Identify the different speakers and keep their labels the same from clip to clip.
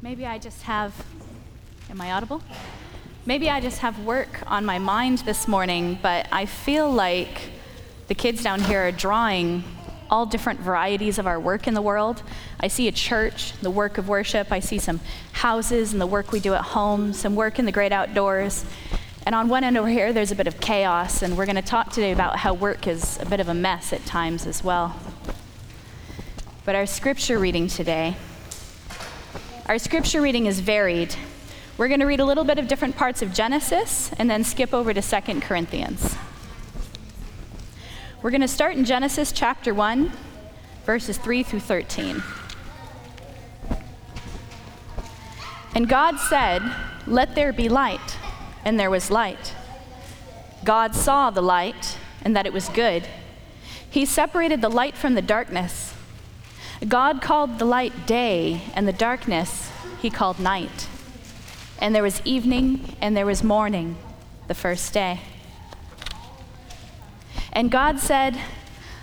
Speaker 1: Maybe I just have, am I audible? Maybe I just have work on my mind this morning, but I feel like the kids down here are drawing all different varieties of our work in the world. I see a church, the work of worship. I see some houses and the work we do at home, some work in the great outdoors. And on one end over here, there's a bit of chaos, and we're going to talk today about how work is a bit of a mess at times as well. But our scripture reading today our scripture reading is varied. We're going to read a little bit of different parts of Genesis and then skip over to 2 Corinthians. We're going to start in Genesis chapter 1, verses 3 through 13. And God said, Let there be light, and there was light. God saw the light, and that it was good. He separated the light from the darkness. God called the light day, and the darkness he called night. And there was evening, and there was morning, the first day. And God said,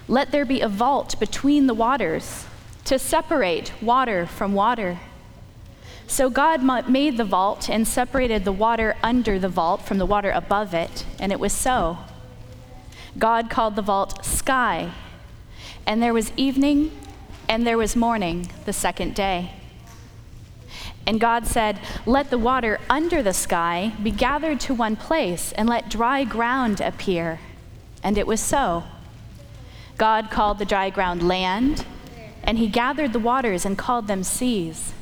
Speaker 1: Let there be a vault between the waters to separate water from water. So God made the vault and separated the water under the vault from the water above it, and it was so. God called the vault sky, and there was evening and there was morning the second day. And God said, Let the water under the sky be gathered to one place, and let dry ground appear. And it was so. God called the dry ground land, and he gathered the waters and called them seas.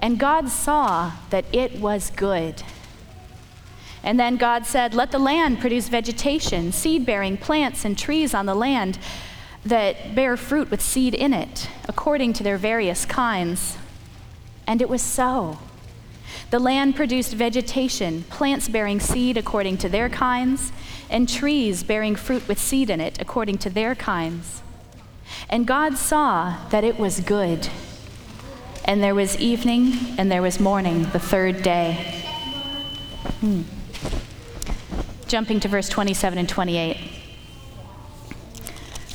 Speaker 1: And God saw that it was good. And then God said, Let the land produce vegetation, seed bearing plants and trees on the land that bear fruit with seed in it, according to their various kinds. And it was so. The land produced vegetation, plants bearing seed according to their kinds, and trees bearing fruit with seed in it according to their kinds. And God saw that it was good. And there was evening and there was morning, the third day. Hmm. Jumping to verse 27 and 28.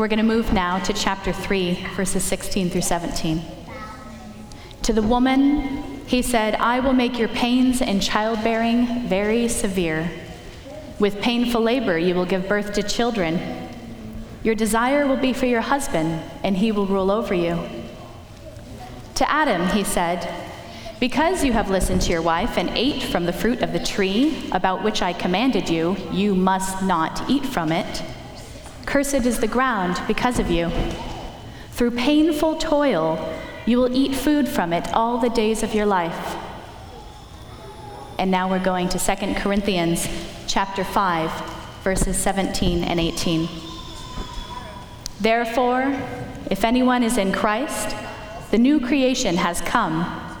Speaker 1: We're going to move now to chapter 3, verses 16 through 17. To the woman, he said, I will make your pains in childbearing very severe. With painful labor, you will give birth to children. Your desire will be for your husband, and he will rule over you. To Adam, he said, Because you have listened to your wife and ate from the fruit of the tree about which I commanded you, you must not eat from it. Cursed is the ground because of you. Through painful toil, you will eat food from it all the days of your life. And now we're going to 2 Corinthians chapter 5, verses 17 and 18. Therefore, if anyone is in Christ, the new creation has come.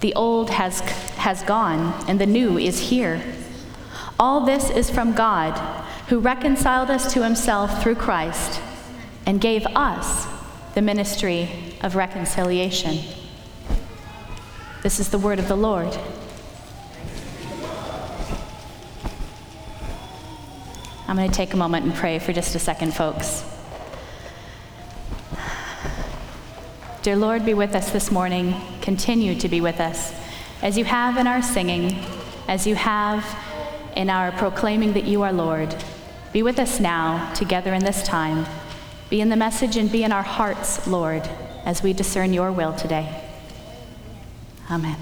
Speaker 1: The old has, has gone, and the new is here. All this is from God who reconciled us to himself through Christ and gave us the ministry of reconciliation. This is the word of the Lord. I'm going to take a moment and pray for just a second, folks. Dear Lord, be with us this morning. Continue to be with us as you have in our singing, as you have in our proclaiming that you are Lord. Be with us now, together in this time. Be in the message and be in our hearts, Lord, as we discern your will today. Amen.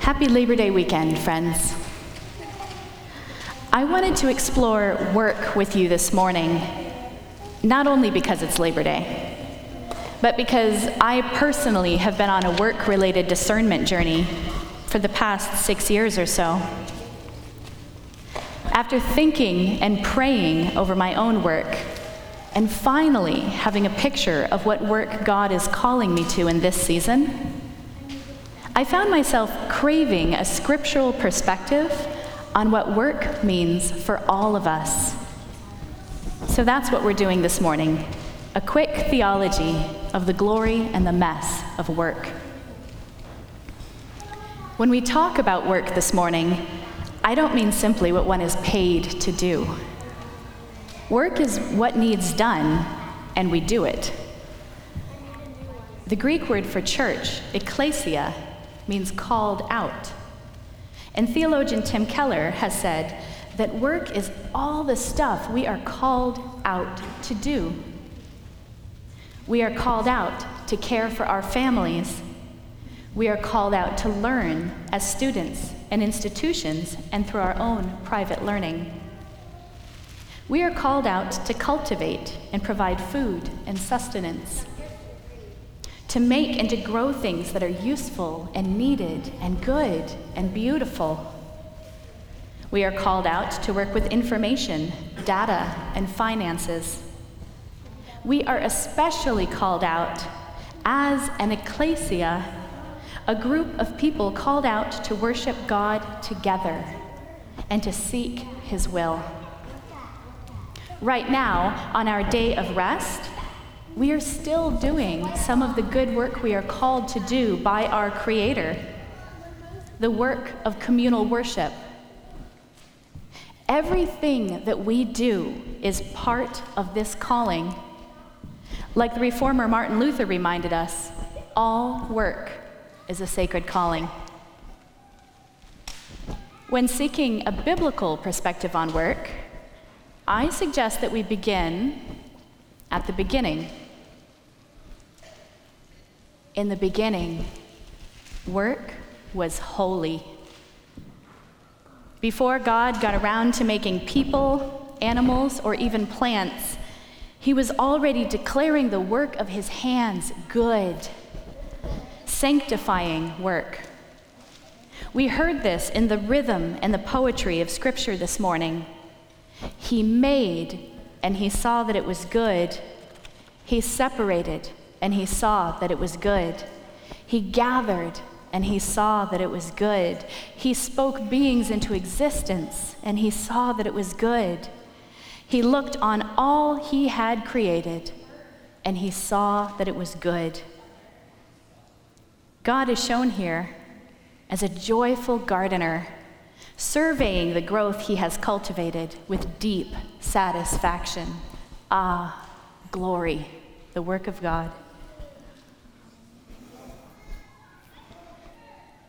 Speaker 1: Happy Labor Day weekend, friends. I wanted to explore work with you this morning, not only because it's Labor Day, but because I personally have been on a work related discernment journey for the past six years or so. After thinking and praying over my own work, and finally having a picture of what work God is calling me to in this season, I found myself craving a scriptural perspective on what work means for all of us. So that's what we're doing this morning a quick theology of the glory and the mess of work. When we talk about work this morning, I don't mean simply what one is paid to do. Work is what needs done, and we do it. The Greek word for church, ecclesia, means called out. And theologian Tim Keller has said that work is all the stuff we are called out to do. We are called out to care for our families. We are called out to learn as students and institutions and through our own private learning. We are called out to cultivate and provide food and sustenance, to make and to grow things that are useful and needed and good and beautiful. We are called out to work with information, data, and finances we are especially called out as an ecclesia, a group of people called out to worship God together and to seek His will. Right now, on our day of rest, we are still doing some of the good work we are called to do by our Creator the work of communal worship. Everything that we do is part of this calling like the reformer Martin Luther reminded us, all work is a sacred calling. When seeking a biblical perspective on work, I suggest that we begin at the beginning. In the beginning, work was holy. Before God got around to making people, animals, or even plants, he was already declaring the work of his hands good, sanctifying work. We heard this in the rhythm and the poetry of Scripture this morning. He made, and he saw that it was good. He separated, and he saw that it was good. He gathered, and he saw that it was good. He spoke beings into existence, and he saw that it was good. He looked on all he had created, and he saw that it was good. God is shown here as a joyful gardener, surveying the growth he has cultivated with deep satisfaction. Ah, glory, the work of God.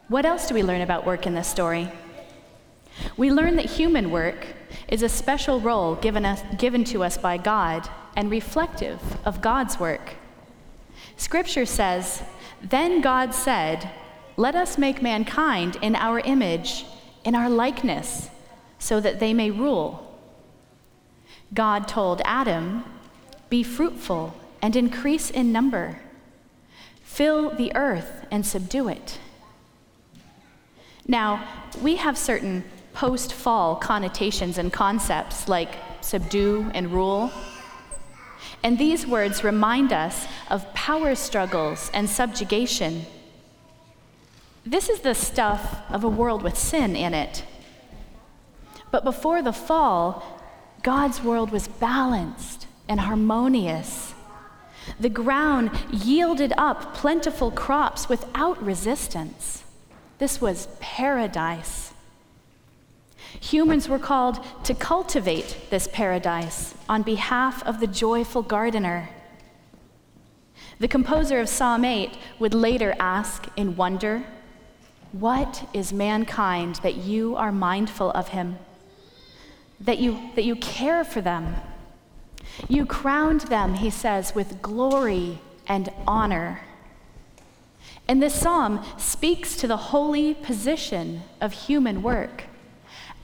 Speaker 1: What else do we learn about work in this story? We learn that human work is a special role given, us, given to us by God and reflective of God's work. Scripture says, Then God said, Let us make mankind in our image, in our likeness, so that they may rule. God told Adam, Be fruitful and increase in number, fill the earth and subdue it. Now, we have certain post fall connotations and concepts like subdue and rule. And these words remind us of power struggles and subjugation. This is the stuff of a world with sin in it. But before the fall, God's world was balanced and harmonious. The ground yielded up plentiful crops without resistance. This was paradise. Humans were called to cultivate this paradise on behalf of the joyful gardener. The composer of Psalm 8 would later ask in wonder, What is mankind that you are mindful of him? That you, that you care for them? You crowned them, he says, with glory and honor. And this psalm speaks to the holy position of human work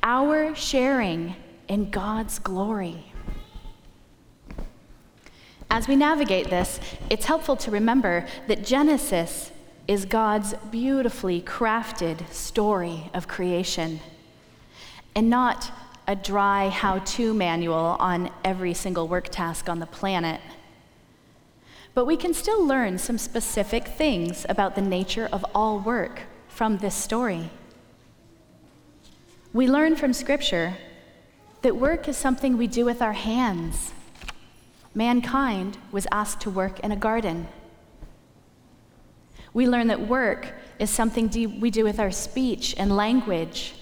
Speaker 1: our sharing in God's glory. As we navigate this, it's helpful to remember that Genesis is God's beautifully crafted story of creation and not a dry how to manual on every single work task on the planet. But we can still learn some specific things about the nature of all work from this story. We learn from Scripture that work is something we do with our hands. Mankind was asked to work in a garden. We learn that work is something we do with our speech and language.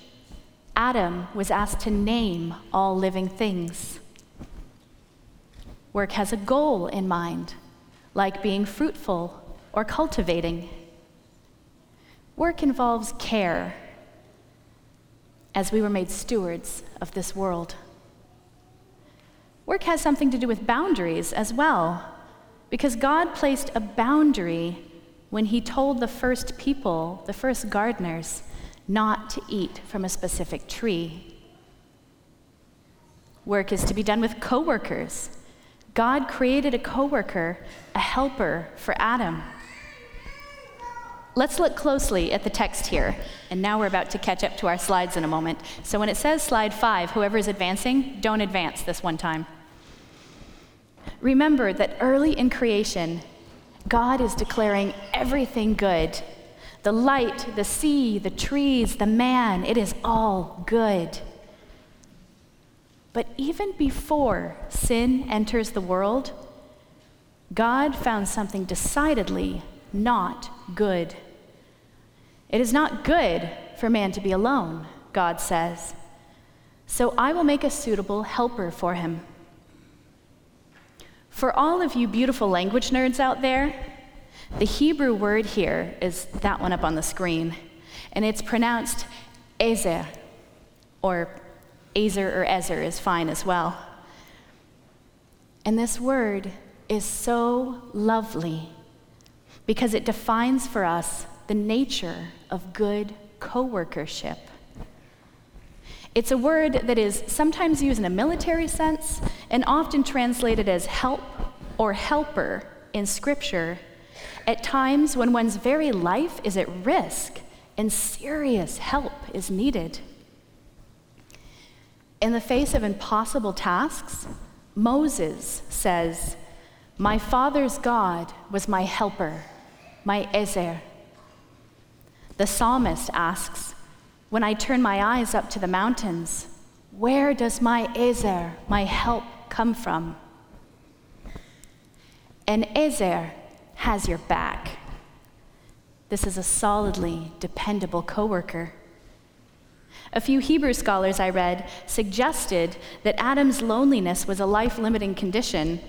Speaker 1: Adam was asked to name all living things. Work has a goal in mind, like being fruitful or cultivating. Work involves care, as we were made stewards of this world. Work has something to do with boundaries as well, because God placed a boundary when He told the first people, the first gardeners, not to eat from a specific tree. Work is to be done with coworkers. God created a coworker, a helper for Adam. Let's look closely at the text here. And now we're about to catch up to our slides in a moment. So when it says slide five, whoever is advancing, don't advance this one time. Remember that early in creation, God is declaring everything good the light, the sea, the trees, the man, it is all good. But even before sin enters the world, God found something decidedly not good. It is not good for man to be alone, God says. So I will make a suitable helper for him. For all of you beautiful language nerds out there, the Hebrew word here is that one up on the screen, and it's pronounced ezer, or Ezer or Ezer is fine as well. And this word is so lovely because it defines for us the nature of good co workership. It's a word that is sometimes used in a military sense and often translated as help or helper in Scripture at times when one's very life is at risk and serious help is needed. In the face of impossible tasks, Moses says, My father's God was my helper, my Ezer. The psalmist asks, When I turn my eyes up to the mountains, where does my Ezer, my help, come from? And Ezer has your back. This is a solidly dependable coworker. A few Hebrew scholars I read suggested that Adam's loneliness was a life limiting condition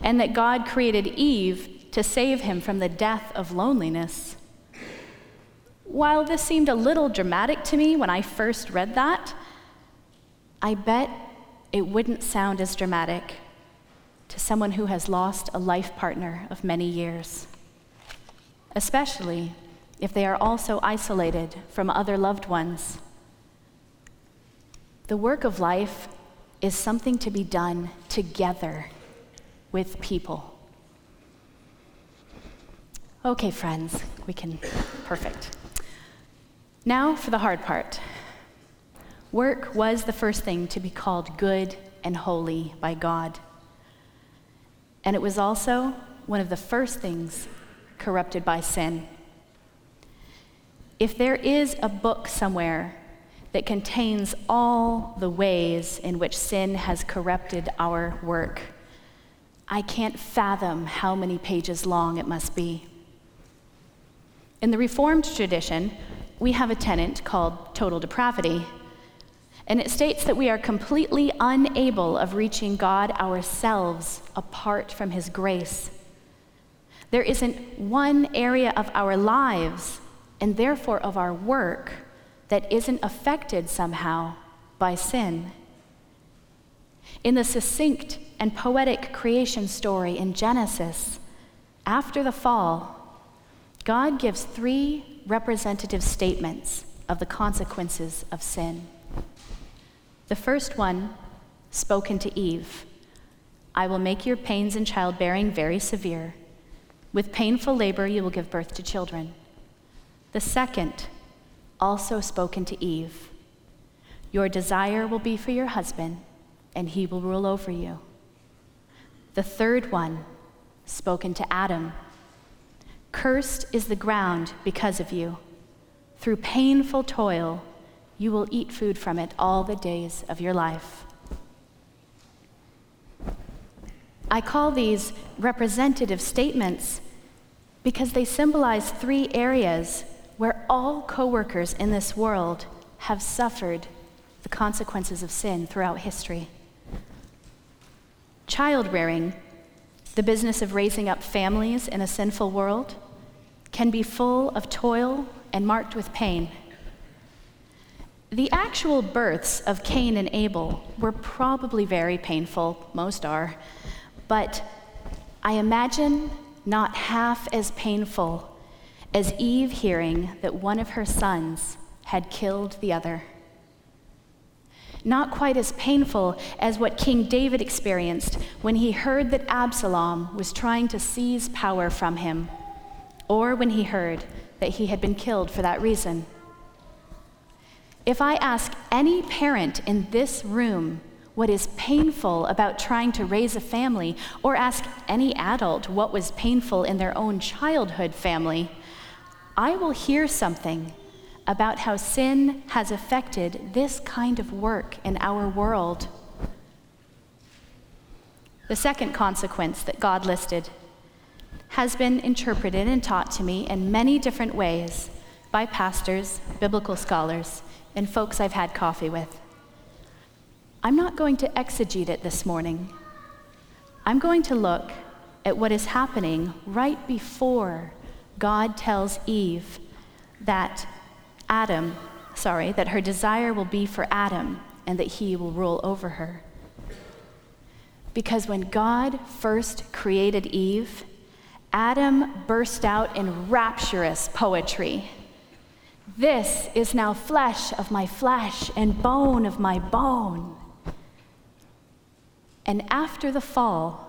Speaker 1: and that God created Eve to save him from the death of loneliness. While this seemed a little dramatic to me when I first read that, I bet it wouldn't sound as dramatic to someone who has lost a life partner of many years, especially if they are also isolated from other loved ones. The work of life is something to be done together with people. Okay, friends, we can, perfect. Now for the hard part. Work was the first thing to be called good and holy by God. And it was also one of the first things corrupted by sin. If there is a book somewhere that contains all the ways in which sin has corrupted our work, I can't fathom how many pages long it must be. In the Reformed tradition, we have a tenet called total depravity and it states that we are completely unable of reaching God ourselves apart from His grace. There isn't one area of our lives, and therefore of our work, that isn't affected somehow by sin. In the succinct and poetic creation story in Genesis, after the fall, God gives three representative statements of the consequences of sin. The first one, spoken to Eve I will make your pains in childbearing very severe. With painful labor, you will give birth to children. The second, also spoken to Eve Your desire will be for your husband, and he will rule over you. The third one, spoken to Adam Cursed is the ground because of you. Through painful toil, you will eat food from it all the days of your life. I call these representative statements because they symbolize three areas where all coworkers in this world have suffered the consequences of sin throughout history. Child rearing, the business of raising up families in a sinful world, can be full of toil and marked with pain. The actual births of Cain and Abel were probably very painful, most are, but I imagine not half as painful as Eve hearing that one of her sons had killed the other. Not quite as painful as what King David experienced when he heard that Absalom was trying to seize power from him, or when he heard that he had been killed for that reason. If I ask any parent in this room what is painful about trying to raise a family, or ask any adult what was painful in their own childhood family, I will hear something about how sin has affected this kind of work in our world. The second consequence that God listed has been interpreted and taught to me in many different ways by pastors, biblical scholars, and folks I've had coffee with. I'm not going to exegete it this morning. I'm going to look at what is happening right before God tells Eve that Adam, sorry, that her desire will be for Adam and that he will rule over her. Because when God first created Eve, Adam burst out in rapturous poetry. This is now flesh of my flesh and bone of my bone. And after the fall,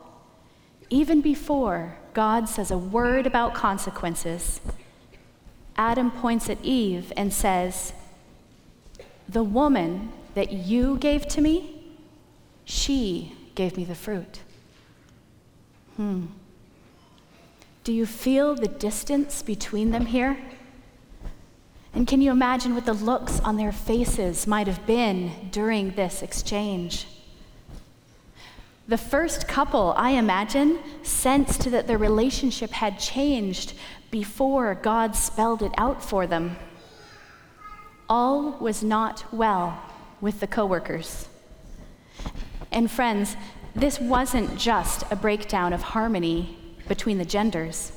Speaker 1: even before God says a word about consequences, Adam points at Eve and says, The woman that you gave to me, she gave me the fruit. Hmm. Do you feel the distance between them here? And can you imagine what the looks on their faces might have been during this exchange? The first couple, I imagine, sensed that their relationship had changed before God spelled it out for them. All was not well with the coworkers. And friends, this wasn't just a breakdown of harmony between the genders.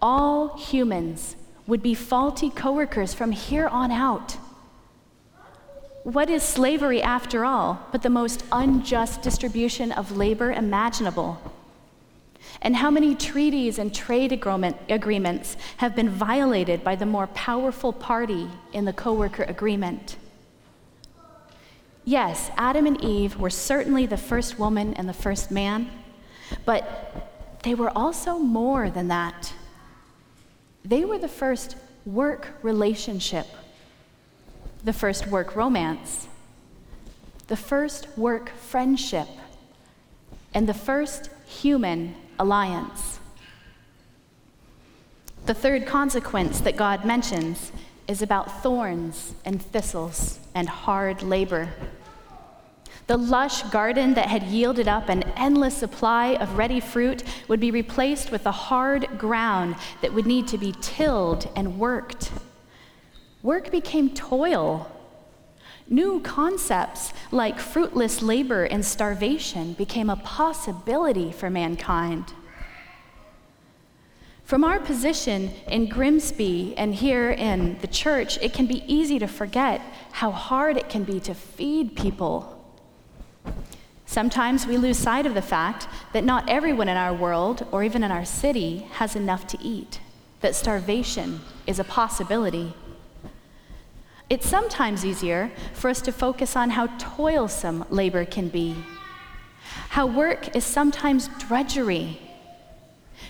Speaker 1: All humans would be faulty coworkers from here on out. What is slavery, after all, but the most unjust distribution of labor imaginable? And how many treaties and trade agreement, agreements have been violated by the more powerful party in the coworker agreement? Yes, Adam and Eve were certainly the first woman and the first man, but they were also more than that. They were the first work relationship the first work romance, the first work friendship, and the first human alliance. The third consequence that God mentions is about thorns and thistles and hard labor. The lush garden that had yielded up an endless supply of ready fruit would be replaced with the hard ground that would need to be tilled and worked. Work became toil. New concepts like fruitless labor and starvation became a possibility for mankind. From our position in Grimsby and here in the church, it can be easy to forget how hard it can be to feed people. Sometimes we lose sight of the fact that not everyone in our world or even in our city has enough to eat, that starvation is a possibility. It's sometimes easier for us to focus on how toilsome labor can be, how work is sometimes drudgery.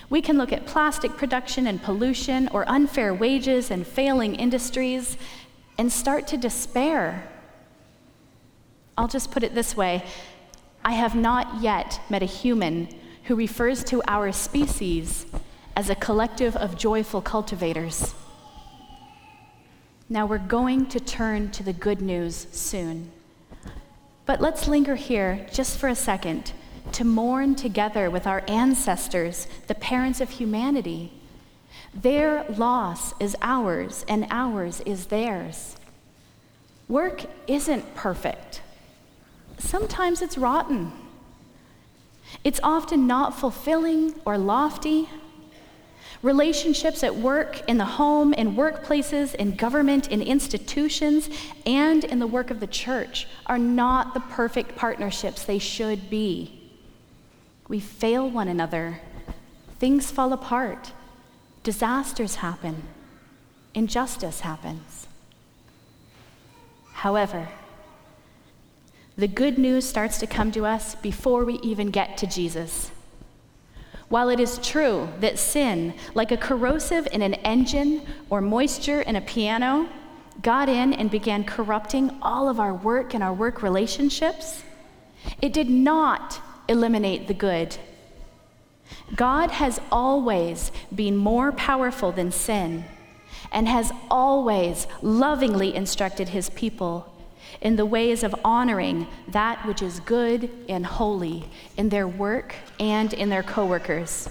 Speaker 1: We can look at plastic production and pollution or unfair wages and failing industries and start to despair. I'll just put it this way I have not yet met a human who refers to our species as a collective of joyful cultivators. Now we're going to turn to the good news soon. But let's linger here just for a second to mourn together with our ancestors, the parents of humanity. Their loss is ours, and ours is theirs. Work isn't perfect. Sometimes it's rotten. It's often not fulfilling or lofty. Relationships at work, in the home, in workplaces, in government, in institutions, and in the work of the church are not the perfect partnerships they should be. We fail one another, things fall apart, disasters happen, injustice happens. However, the good news starts to come to us before we even get to Jesus. While it is true that sin, like a corrosive in an engine or moisture in a piano, got in and began corrupting all of our work and our work relationships, it did not eliminate the good. God has always been more powerful than sin and has always lovingly instructed his people in the ways of honoring that which is good and holy in their work and in their coworkers.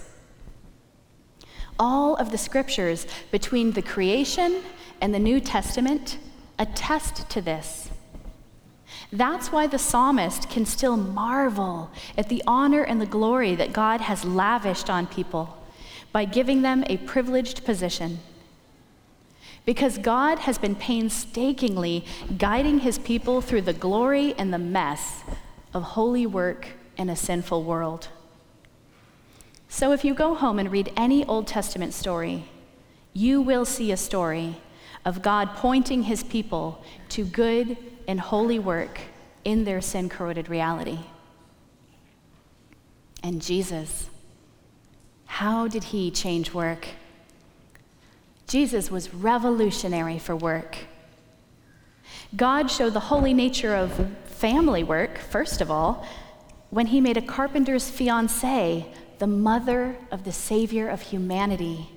Speaker 1: All of the scriptures between the creation and the New Testament attest to this. That's why the psalmist can still marvel at the honor and the glory that God has lavished on people by giving them a privileged position because God has been painstakingly guiding his people through the glory and the mess of holy work in a sinful world. So if you go home and read any Old Testament story, you will see a story of God pointing his people to good and holy work in their sin corroded reality. And Jesus, how did he change work? Jesus was revolutionary for work. God showed the holy nature of family work, first of all, when he made a carpenter's fiancée the mother of the Savior of humanity.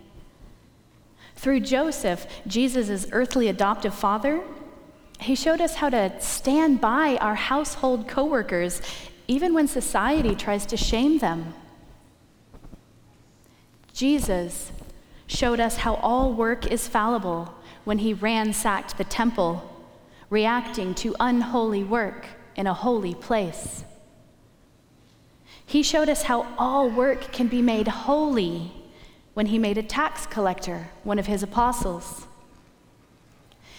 Speaker 1: Through Joseph, Jesus' earthly adoptive father, he showed us how to stand by our household coworkers even when society tries to shame them. Jesus showed us how all work is fallible when he ransacked the temple, reacting to unholy work in a holy place. He showed us how all work can be made holy when he made a tax collector one of his apostles.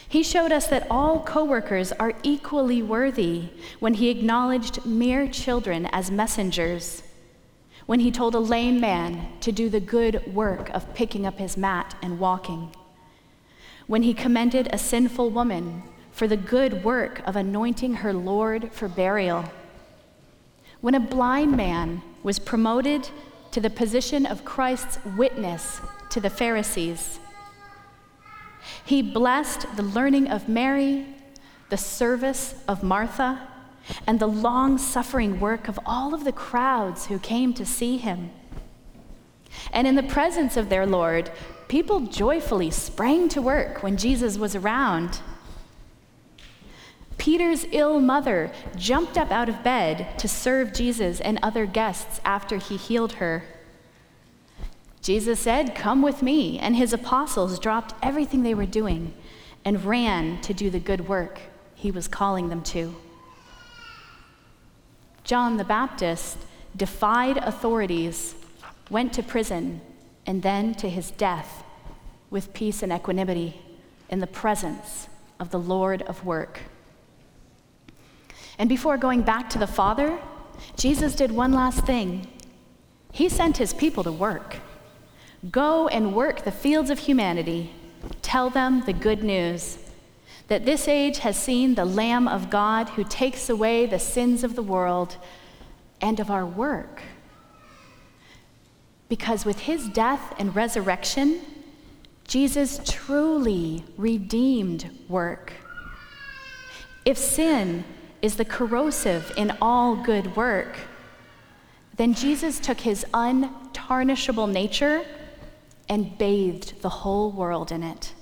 Speaker 1: He showed us that all coworkers are equally worthy when he acknowledged mere children as messengers when he told a lame man to do the good work of picking up his mat and walking, when he commended a sinful woman for the good work of anointing her Lord for burial, when a blind man was promoted to the position of Christ's witness to the Pharisees. He blessed the learning of Mary, the service of Martha, and the long suffering work of all of the crowds who came to see him. And in the presence of their Lord, people joyfully sprang to work when Jesus was around. Peter's ill mother jumped up out of bed to serve Jesus and other guests after he healed her. Jesus said, Come with me, and his apostles dropped everything they were doing and ran to do the good work he was calling them to. John the Baptist defied authorities, went to prison, and then to his death with peace and equanimity in the presence of the Lord of work. And before going back to the Father, Jesus did one last thing. He sent his people to work. Go and work the fields of humanity. Tell them the good news that this age has seen the Lamb of God who takes away the sins of the world and of our work. Because with his death and resurrection, Jesus truly redeemed work. If sin is the corrosive in all good work, then Jesus took his untarnishable nature and bathed the whole world in it.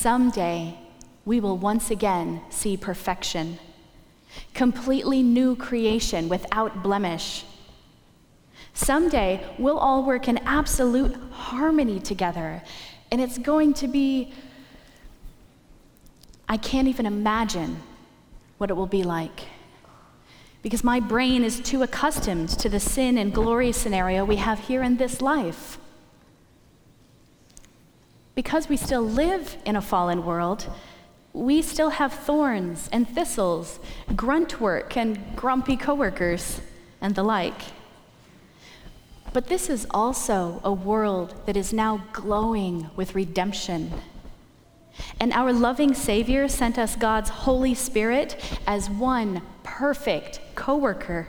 Speaker 1: Someday, we will once again see perfection, completely new creation without blemish. Someday, we'll all work in absolute harmony together, and it's going to be, I can't even imagine what it will be like. Because my brain is too accustomed to the sin and glory scenario we have here in this life. Because we still live in a fallen world, we still have thorns and thistles, grunt work and grumpy coworkers, and the like. But this is also a world that is now glowing with redemption. And our loving Savior sent us God's Holy Spirit as one perfect coworker,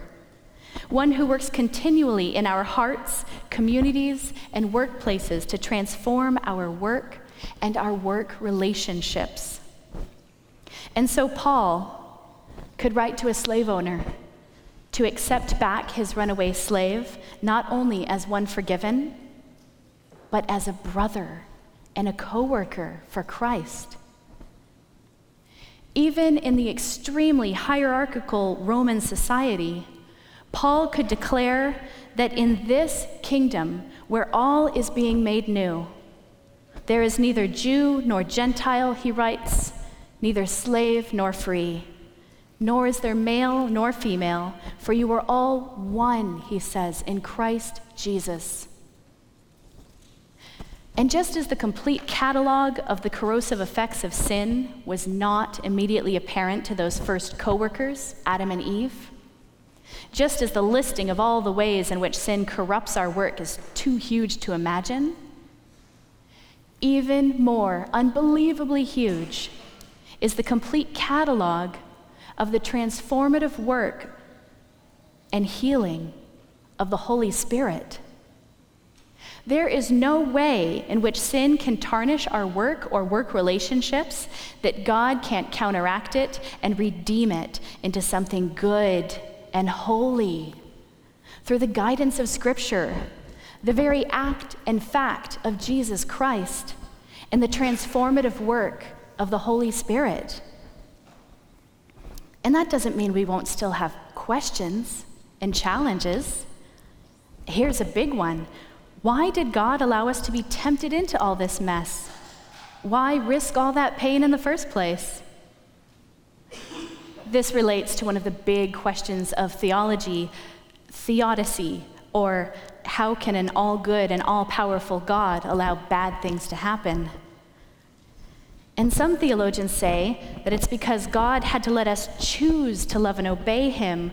Speaker 1: one who works continually in our hearts, communities, and workplaces to transform our work and our work relationships. And so Paul could write to a slave owner to accept back his runaway slave, not only as one forgiven, but as a brother and a co-worker for Christ. Even in the extremely hierarchical Roman society, Paul could declare that in this kingdom, where all is being made new, there is neither Jew nor Gentile, he writes, neither slave nor free, nor is there male nor female, for you are all one, he says, in Christ Jesus. And just as the complete catalog of the corrosive effects of sin was not immediately apparent to those first co-workers, Adam and Eve, just as the listing of all the ways in which sin corrupts our work is too huge to imagine, even more unbelievably huge is the complete catalog of the transformative work and healing of the Holy Spirit. There is no way in which sin can tarnish our work or work relationships that God can't counteract it and redeem it into something good and holy. Through the guidance of Scripture, the very act and fact of Jesus Christ, and the transformative work of the Holy Spirit. And that doesn't mean we won't still have questions and challenges. Here's a big one Why did God allow us to be tempted into all this mess? Why risk all that pain in the first place? This relates to one of the big questions of theology theodicy, or how can an all good and all powerful God allow bad things to happen? And some theologians say that it's because God had to let us choose to love and obey Him,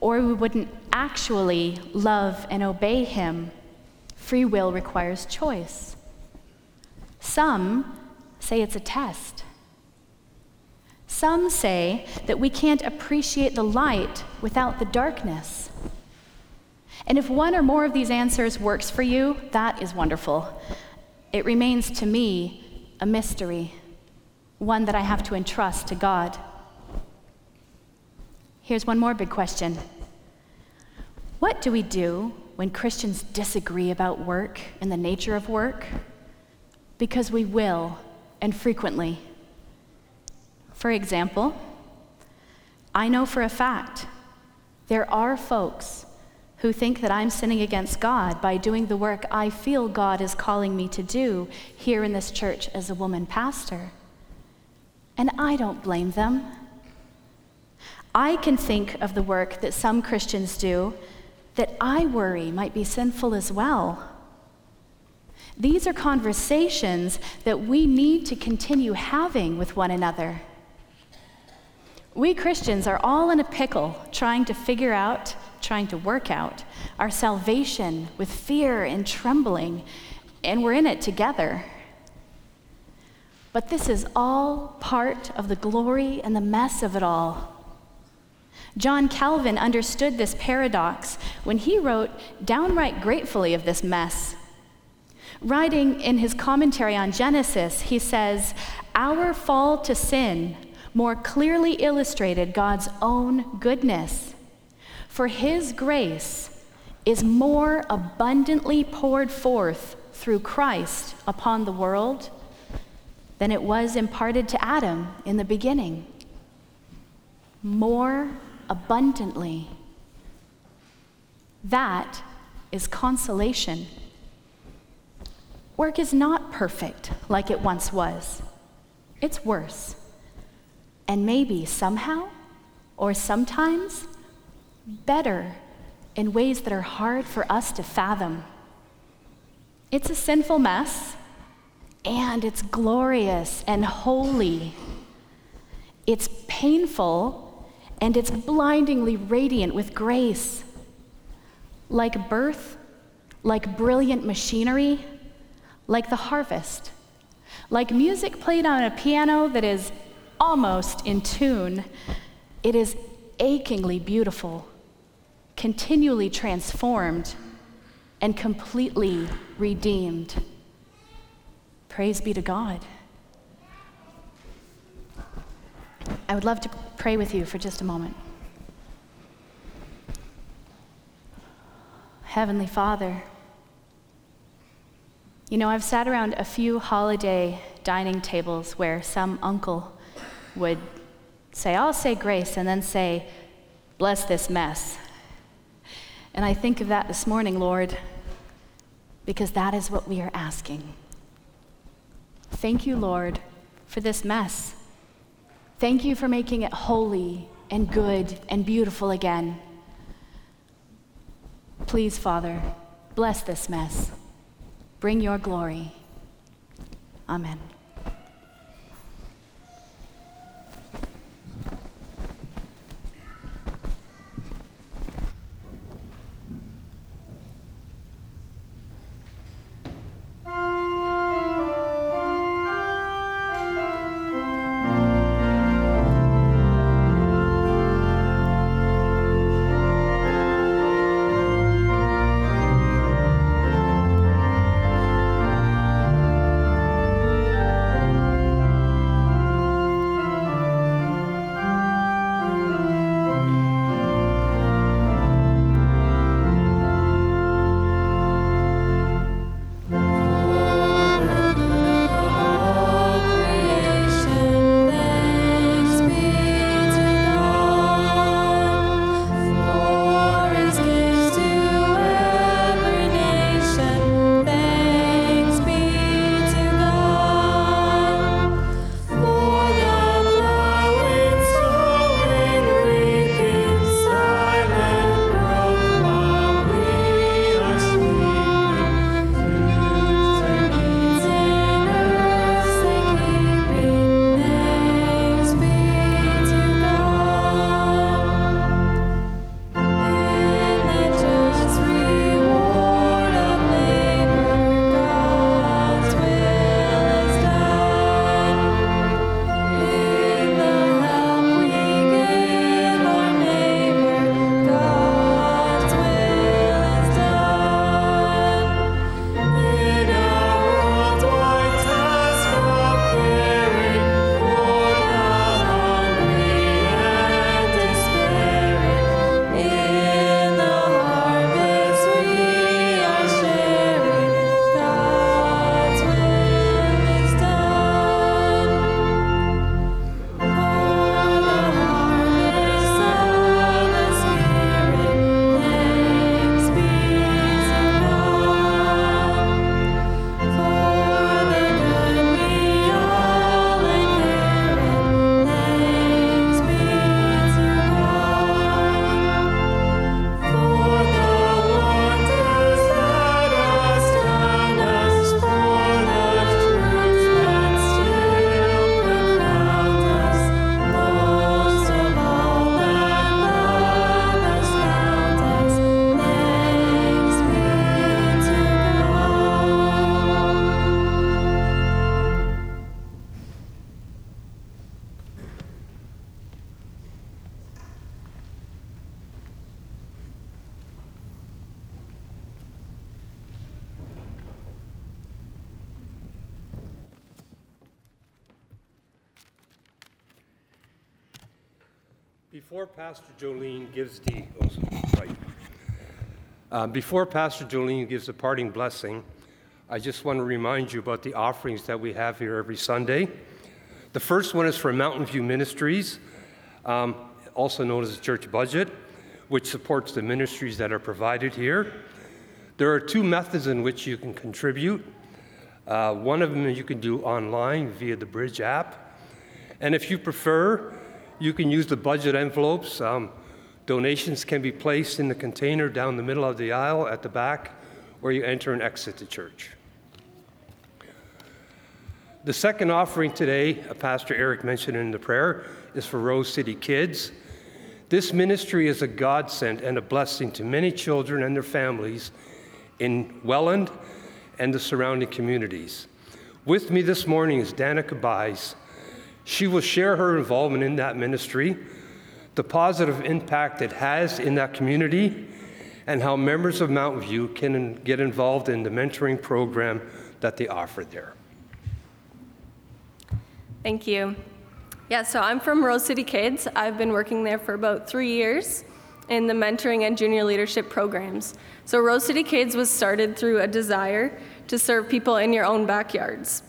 Speaker 1: or we wouldn't actually love and obey Him. Free will requires choice. Some say it's a test. Some say that we can't appreciate the light without the darkness. And if one or more of these answers works for you, that is wonderful. It remains to me a mystery one that I have to entrust to God. Here's one more big question What do we do when Christians disagree about work and the nature of work? Because we will, and frequently. For example, I know for a fact there are folks who think that I'm sinning against God by doing the work I feel God is calling me to do here in this church as a woman pastor. And I don't blame them. I can think of the work that some Christians do that I worry might be sinful as well. These are conversations that we need to continue having with one another. We Christians are all in a pickle trying to figure out, trying to work out our salvation with fear and trembling, and we're in it together. But this is all part of the glory and the mess of it all. John Calvin understood this paradox when he wrote downright gratefully of this mess. Writing in his commentary on Genesis, he says, Our fall to sin more clearly illustrated God's own goodness. For his grace is more abundantly poured forth through Christ upon the world than it was imparted to Adam in the beginning. More abundantly. That is consolation. Work is not perfect like it once was, it's worse. And maybe somehow, or sometimes, better in ways that are hard for us to fathom. It's a sinful mess, and it's glorious and holy. It's painful, and it's blindingly radiant with grace. Like birth, like brilliant machinery, like the harvest, like music played on a piano that is almost in tune, it is achingly beautiful, continually transformed, and completely redeemed. Praise be to God. I would love to pray with you for just a moment. Heavenly Father, you know, I've sat around a few holiday dining tables where some uncle would say, I'll say grace, and then say, bless this mess. And I think of that this morning, Lord, because that is what we are asking. Thank you, Lord, for this mess. Thank you for making it holy and good and beautiful again. Please, Father, bless this mess. Bring your glory. Amen.
Speaker 2: Before Pastor Jolene gives the, oh, right. Uh, before Pastor Jolene gives the parting blessing, I just want to remind you about the offerings that we have here every Sunday. The first one is for Mountain View Ministries, um, also known as the church budget, which supports the ministries that are provided here. There are two methods in which you can contribute. Uh, one of them you can do online via the Bridge app. And if you prefer, you can use the budget envelopes. Um, donations can be placed in the container down the middle of the aisle at the back where you enter and exit the church. The second offering today, uh, Pastor Eric mentioned in the prayer, is for Rose City Kids. This ministry is a godsend and a blessing to many children and their families in Welland and the surrounding communities. With me this morning is Danica Buys. She will share her involvement in that ministry, the positive impact it has in that community, and how members of Mountain View can get involved in the mentoring program that they offer there.
Speaker 3: Thank you. Yeah, so I'm from Rose City Kids. I've been working there for about three years in the mentoring and junior leadership programs. So, Rose City Kids was started through a desire to serve people in your own backyards.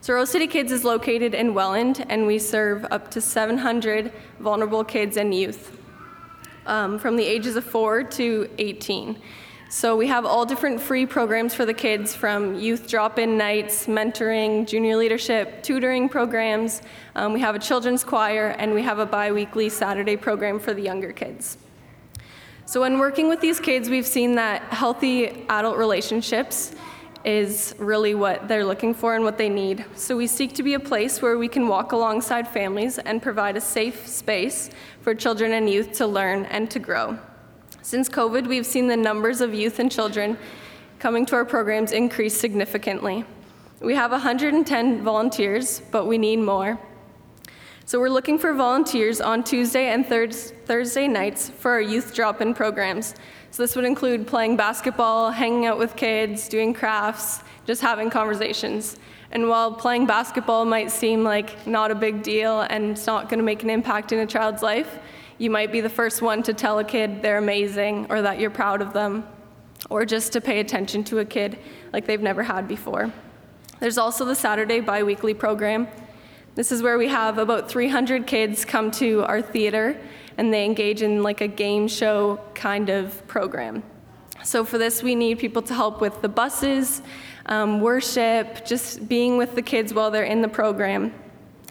Speaker 3: So, City Kids is located in Welland, and we serve up to 700 vulnerable kids and youth um, from the ages of 4 to 18. So we have all different free programs for the kids from youth drop-in nights, mentoring, junior leadership, tutoring programs. Um, we have a children's choir, and we have a bi-weekly Saturday program for the younger kids. So when working with these kids, we've seen that healthy adult relationships is really what they're looking for and what they need. So we seek to be a place where we can walk alongside families and provide a safe space for children and youth to learn and to grow. Since COVID, we've seen the numbers of youth and children coming to our programs increase significantly. We have 110 volunteers, but we need more. So we're looking for volunteers on Tuesday and Thursday nights for our youth drop-in programs. So this would include playing basketball, hanging out with kids, doing crafts, just having conversations. And while playing basketball might seem like not a big deal and it's not going to make an impact in a child's life, you might be the first one to tell a kid they're amazing or that you're proud of them, or just to pay attention to a kid like they've never had before. There's also the Saturday biweekly program. This is where we have about 300 kids come to our theater and they engage in like a game show kind of program. So for this, we need people to help with the buses, um, worship, just being with the kids while they're in the program.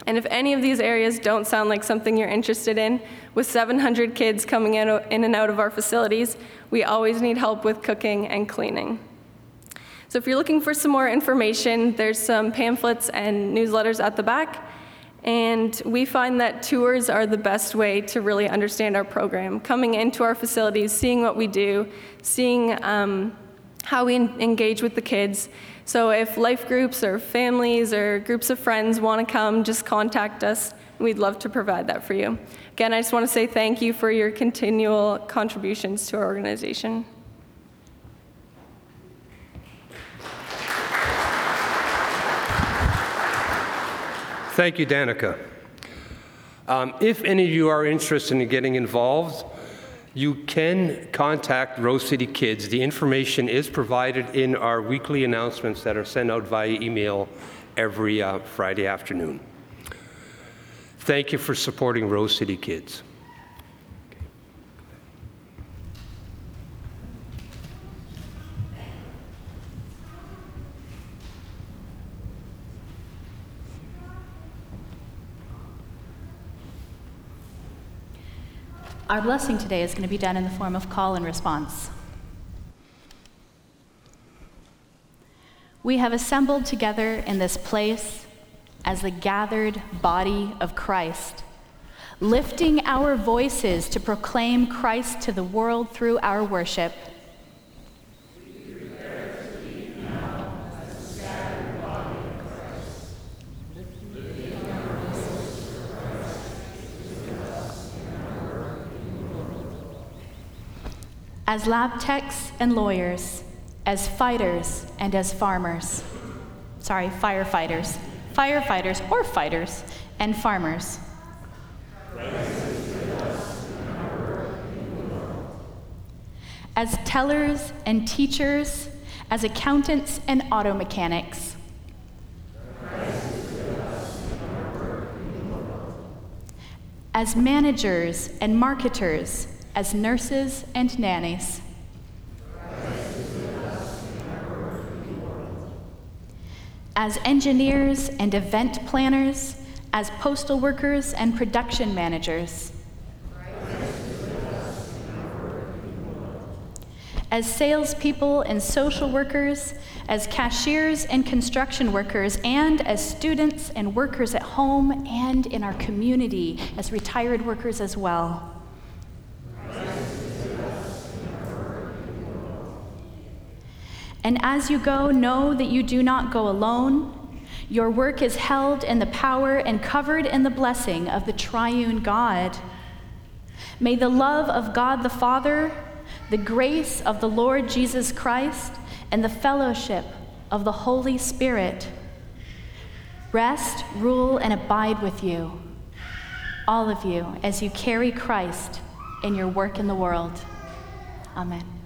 Speaker 3: And if any of these areas don't sound like something you're interested in, with 700 kids coming in, in and out of our facilities, we always need help with cooking and cleaning. So if you're looking for some more information, there's some pamphlets and newsletters at the back. And we find that tours are the best way to really understand our program. Coming into our facilities, seeing what we do, seeing um, how we engage with the kids, so if life groups or families or groups of friends want to come, just contact us. We'd love to provide that for you. Again, I just want to say thank you for your continual contributions to our organization.
Speaker 2: Thank you, Danica. Um, if any of you are interested in getting involved, you can contact Rose City Kids. The information is provided in our weekly announcements that are sent out via email every uh, Friday afternoon. Thank you for supporting Rose City Kids.
Speaker 1: Our blessing today is going to be done in the form of call and response. We have assembled together in this place as the gathered body of Christ, lifting our voices to proclaim Christ to the world through our worship. as lab techs and lawyers, as fighters and as farmers. Sorry, firefighters. Firefighters or fighters and farmers. As tellers and teachers, as accountants and auto mechanics. As managers and marketers as nurses and nannies. As engineers and event planners, as postal workers and production managers. as salespeople and social workers, as cashiers and construction workers, and as students and workers at home and in our community, as retired workers as well. And as you go, know that you do not go alone. Your work is held in the power and covered in the blessing of the triune God. May the love of God the Father, the grace of the Lord Jesus Christ, and the fellowship of the Holy Spirit rest, rule, and abide with you, all of you, as you carry Christ in your work in the world. Amen.